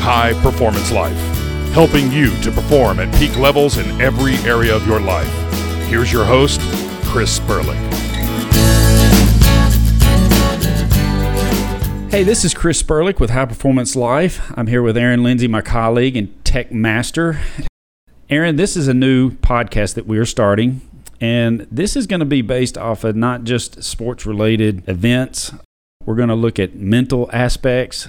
High Performance Life, helping you to perform at peak levels in every area of your life. Here's your host, Chris Sperling. Hey, this is Chris Sperlich with High Performance Life. I'm here with Aaron Lindsay, my colleague and tech master. Aaron, this is a new podcast that we are starting, and this is going to be based off of not just sports related events. We're going to look at mental aspects.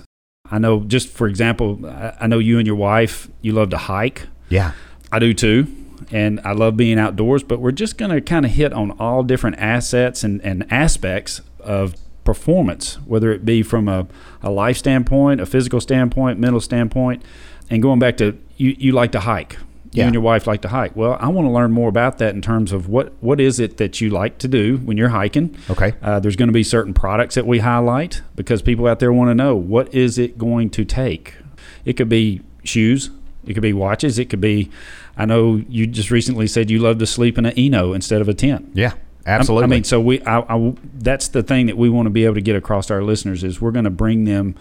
I know, just for example, I know you and your wife, you love to hike. Yeah. I do too. And I love being outdoors, but we're just going to kind of hit on all different assets and, and aspects of performance, whether it be from a, a life standpoint, a physical standpoint, mental standpoint. And going back to you, you like to hike. You Yeah. and your wife like to hike. Well, I want to learn more about that in terms of what, what is it that you like to do when you're hiking. Okay. Uh, there's going to be certain products that we highlight because people out there want to know what is it going to take. It could be shoes, it could be watches, it could be. I know you just recently said you love to sleep in an Eno instead of a tent. Yeah. Absolutely. I mean, so we, I, I, that's the thing that we want to be able to get across to our listeners is we're going to bring them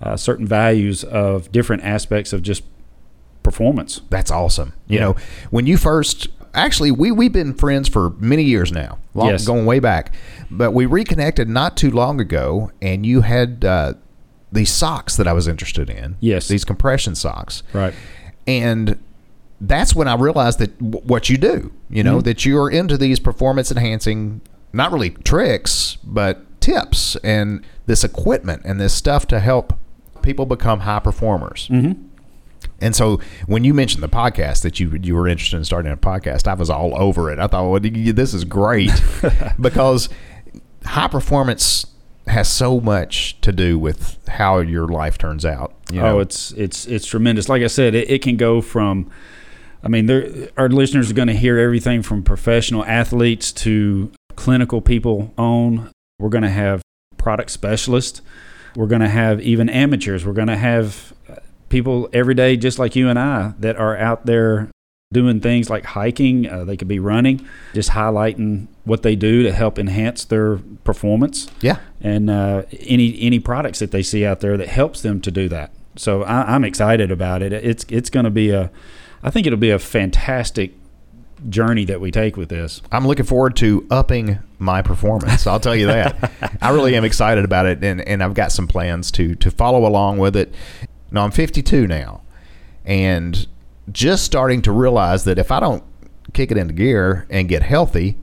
uh, certain values of different aspects of just performance. That's awesome. You Yeah. know, when you first actually we we've been friends for many years now, long, Yes. going way back. But we reconnected not too long ago, and you had uh, these socks that I was interested in. Yes. these compression socks, Right. and that's when I realized that w- what you do, you know, Mm-hmm. that you are into these performance enhancing, not really tricks, but tips and this equipment and this stuff to help people become high performers. Mm-hmm. And so when you mentioned the podcast that you you were interested in starting a podcast, I was all over it. I thought, well, this is great because high performance has so much to do with how your life turns out. You oh, know? Oh, it's it's it's tremendous. Like I said, it, it can go from. I mean, our listeners are going to hear everything from professional athletes to clinical people on. We're going to have product specialists. We're going to have even amateurs. We're going to have people every day, just like you and I, that are out there doing things like hiking. Uh, they could be running, just highlighting what they do to help enhance their performance yeah. and uh, any any products that they see out there that helps them to do that. So I, I'm excited about it. It's it's going to be a, I think it'll be a fantastic journey that we take with this. I'm looking forward to upping my performance. I'll tell you that. I really am excited about it, and, and I've got some plans to to follow along with it. Now I'm 52 now, and just starting to realize that if I don't kick it into gear and get healthy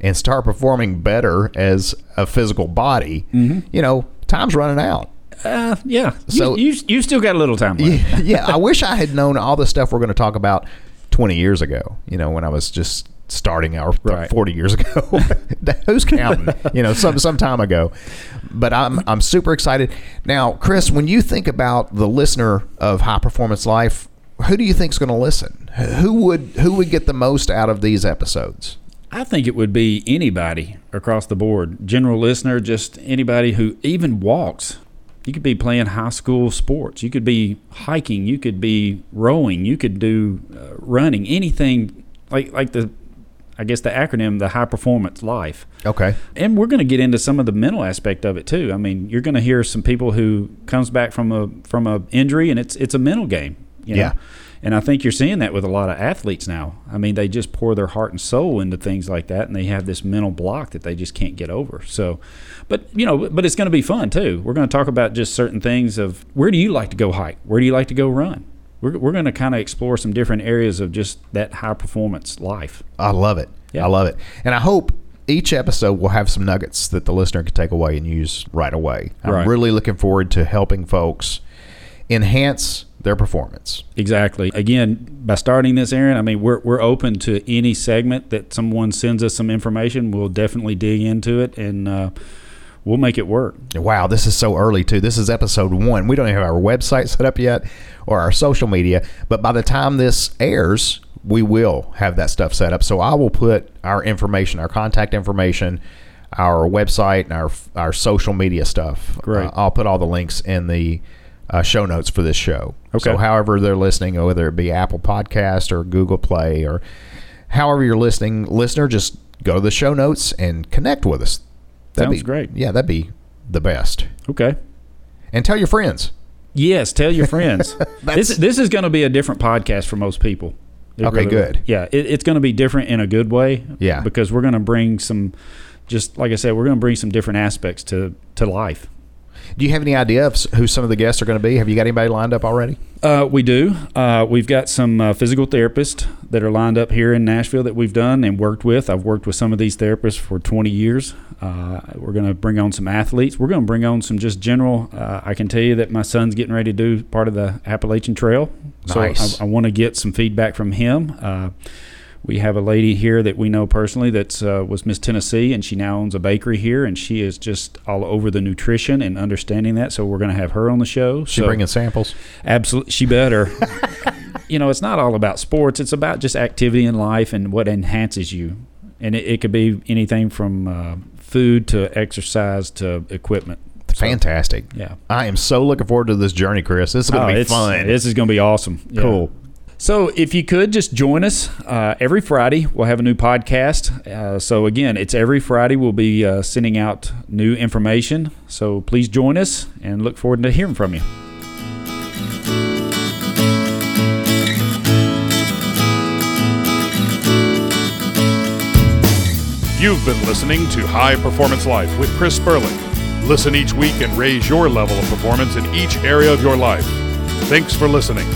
and start performing better as a physical body, you know, time's running out. Uh, yeah. So- you, you you still got a little time left. Yeah, yeah, I wish I had known all the stuff we're going to talk about 20 years ago, you know, when I was just starting our Right. 40 years ago. Who's counting? You know, some some time ago. But I'm I'm super excited. Now, Chris, when you think about the listener of High Performance Life, who do you think is going to listen? Who would who would get the most out of these episodes? I think it would be anybody across the board, general listener, just anybody who even walks. You could be playing high school sports. You could be hiking. You could be rowing. You could do uh, running. Anything like like the, I guess the acronym, the high performance life. Okay. And we're going to get into some of the mental aspect of it too. I mean, you're going to hear some people who comes back from a from a injury, and it's it's a mental game. You know? Yeah. And I think you're seeing that with a lot of athletes now. I mean, they just pour their heart and soul into things like that, and they have this mental block that they just can't get over. So, but you know, but it's going to be fun too. We're going to talk about just certain things of where do you like to go hike? Where do you like to go run? We're, we're going to kind of explore some different areas of just that high performance life. I love it. Yeah. I love it. And I hope each episode will have some nuggets that the listener can take away and use right away. I'm Right. really looking forward to helping folks enhance their performance. Exactly. Again, by starting this, Aaron, I mean we're we're open to any segment that someone sends us some information. We'll definitely dig into it and uh, we'll make it work. Wow, this is so early too. This is episode one. We don't even have our website set up yet or our social media, but by the time this airs, we will have that stuff set up. So I will put our information, our contact information, our website, and our our social media stuff. Great. Uh, I'll put all the links in the uh, show notes for this show. Okay. So however they're listening, whether it be Apple Podcast or Google Play or however you're listening, listener, just go to the show notes and connect with us. Sounds be, great. Yeah, that'd be the best. Okay. And tell your friends. Yes, tell your friends. This this is going to be a different podcast for most people. It Okay, good. Yeah, it, it's going to be different in a good way. Yeah. because we're going to bring some, just like I said, we're going to bring some different aspects to to life. Do you have any idea of who some of the guests are going to be? Have you got anybody lined up already? Uh, we do. Uh, we've got some uh, physical therapists that are lined up here in Nashville that we've done and worked with. I've worked with some of these therapists for 20 years. Uh, we're going to bring on some athletes. We're going to bring on some just general. Uh, I can tell you that my son's getting ready to do part of the Appalachian Trail. So I, I want to get some feedback from him. We have a lady here that we know personally that uh, was Miss Tennessee, and she now owns a bakery here, and she is just all over the nutrition and understanding that. So we're going to have her on the show. She so bringing samples? Absolutely, she better. you know, it's not all about sports. It's about just activity in life and what enhances you, and it, it could be anything from uh, food to exercise to equipment. So, Fantastic. Yeah. I am so looking forward to this journey, Chris. This is going Oh, to be fun. This is going to be awesome. Yeah. So, if you could just join us uh, every Friday, we'll have a new podcast. Uh, so, again, it's every Friday. We'll be uh, sending out new information. So, please join us and look forward to hearing from you. You've been listening to High Performance Life with Chris Sperling. Listen each week and raise your level of performance in each area of your life. Thanks for listening.